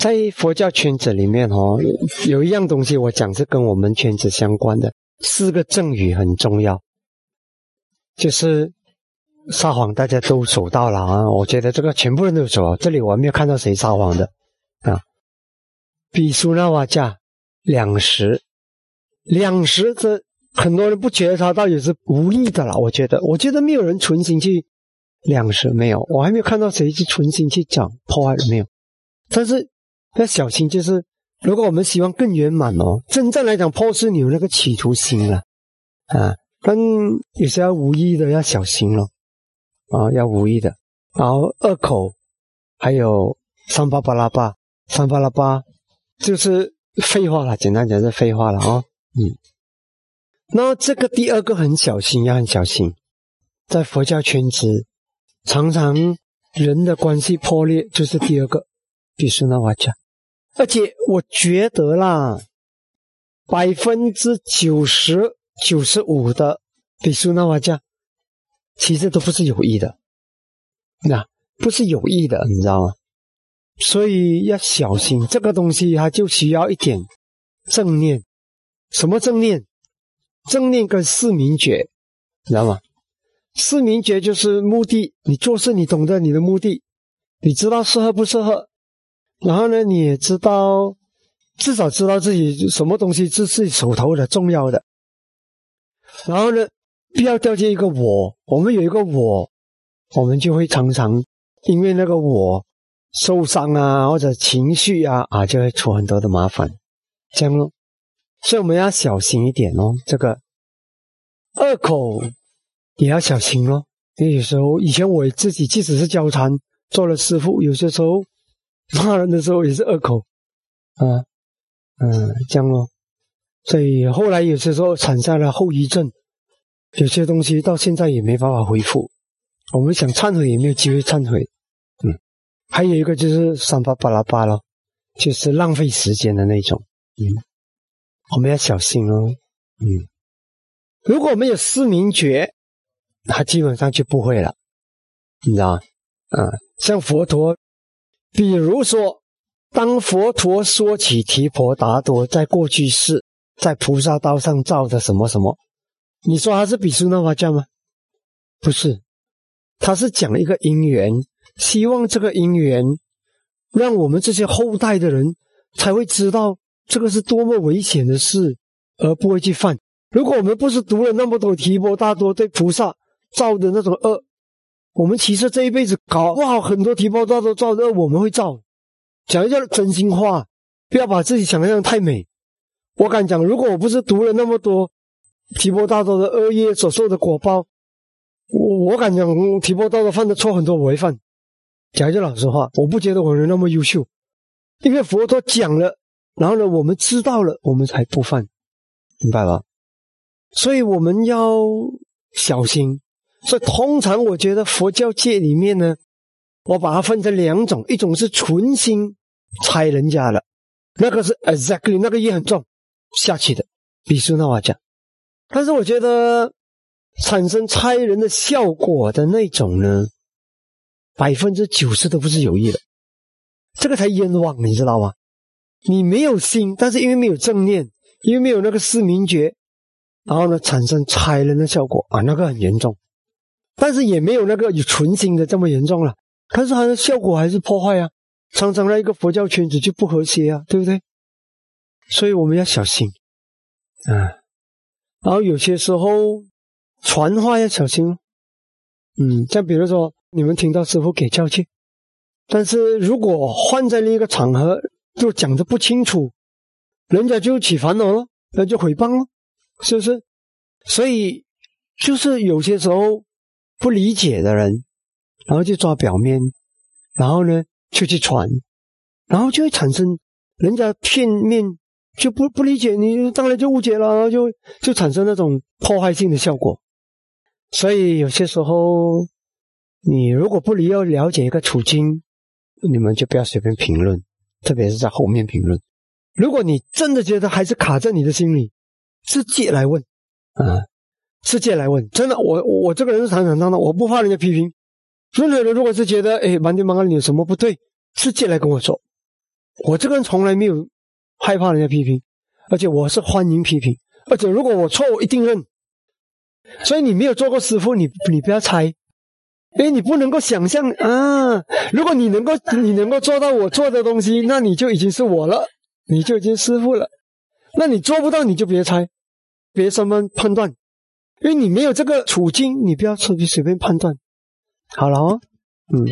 在佛教圈子里面哦，有一样东西我讲是跟我们圈子相关的，四个正语很重要，就是撒谎，大家都守到了啊。我觉得这个全部人都守，这里我还没有看到谁撒谎的啊。比苏那瓦加两十，两十这很多人不觉得他到底是无意的了。我觉得，我觉得没有人存心去两十，没有，我还没有看到谁去存心去讲破坏了没有，但是。要小心，就是如果我们希望更圆满哦，真正来讲，破是你有那个企图心了啊，但有些要无意的要小心咯，啊，要无意的。然后二口还有三八巴拉巴，三巴拉巴就是废话了，简单讲是废话了啊。嗯，那这个第二个很小心，要很小心，在佛教圈子，常常人的关系破裂，就是第二个，比是那话讲。而且我觉得啦，百分之九十九十五的比苏那瓦加，其实都不是有意的，那不是有意的，你知道吗？所以要小心这个东西，它就需要一点正念。什么正念？正念跟四明觉，你知道吗？四明觉就是目的，你做事你懂得你的目的，你知道适合不适合。然后呢，你也知道，至少知道自己什么东西是自己手头的重要的。然后呢，不要掉进一个我，我们有一个我，我们就会常常因为那个我受伤啊，或者情绪啊啊，就会出很多的麻烦，这样咯。所以我们要小心一点哦。这个二口也要小心哦。因为有时候以前我自己即使是教禅做了师傅，有些时候。骂人的时候也是恶口，啊，嗯，这样咯。所以后来有些时候产生了后遗症，有些东西到现在也没办法恢复。我们想忏悔也没有机会忏悔，嗯。还有一个就是三八巴拉巴了，就是浪费时间的那种，嗯。我们要小心哦，嗯。如果没有失明觉，他基本上就不会了，你知道吗？啊，像佛陀。比如说，当佛陀说起提婆达多在过去世在菩萨道上造的什么什么，你说他是比苏那瓦教吗？不是，他是讲一个因缘，希望这个因缘让我们这些后代的人才会知道这个是多么危险的事，而不会去犯。如果我们不是读了那么多提婆达多对菩萨造的那种恶，我们其实这一辈子搞不好很多提包大都造的，我们会造。讲一下真心话，不要把自己想象太美。我敢讲，如果我不是读了那么多提婆大多的恶业所受的果报，我我敢讲提婆大多犯的错很多我会犯。讲一句老实话，我不觉得我人那么优秀，因为佛陀讲了，然后呢，我们知道了，我们才不犯，明白吧？所以我们要小心。所以，通常我觉得佛教界里面呢，我把它分成两种，一种是存心猜人家的，那个是 exactly 那个也很重下去的，比如那话讲。但是我觉得产生猜人的效果的那种呢，百分之九十都不是有意的，这个才冤枉，你知道吗？你没有心，但是因为没有正念，因为没有那个四明觉，然后呢，产生猜人的效果啊，那个很严重。但是也没有那个有存心的这么严重了，但是它的效果还是破坏啊，常常那一个佛教圈子就不和谐啊，对不对？所以我们要小心啊。然后有些时候传话要小心，嗯，像比如说你们听到师傅给教诫，但是如果换在另一个场合就讲的不清楚，人家就起烦恼了，那就诽谤了，是不是？所以就是有些时候。不理解的人，然后就抓表面，然后呢就去传，然后就会产生人家片面就不不理解你，当然就误解了，然后就就产生那种破坏性的效果。所以有些时候，你如果不理要了解一个处境，你们就不要随便评论，特别是在后面评论。如果你真的觉得还是卡在你的心里，自己来问啊。世界来问，真的，我我这个人是坦坦荡荡，我不怕人家批评。任何人如果是觉得，哎，满天满安，你有什么不对，世界来跟我说，我这个人从来没有害怕人家批评，而且我是欢迎批评，而且如果我错，我一定认。所以你没有做过师傅，你你不要猜，因为你不能够想象啊。如果你能够你能够做到我做的东西，那你就已经是我了，你就已经师傅了。那你做不到，你就别猜，别什么判断，因为你没有这个处境，你不要随随便判断。好了哦，嗯。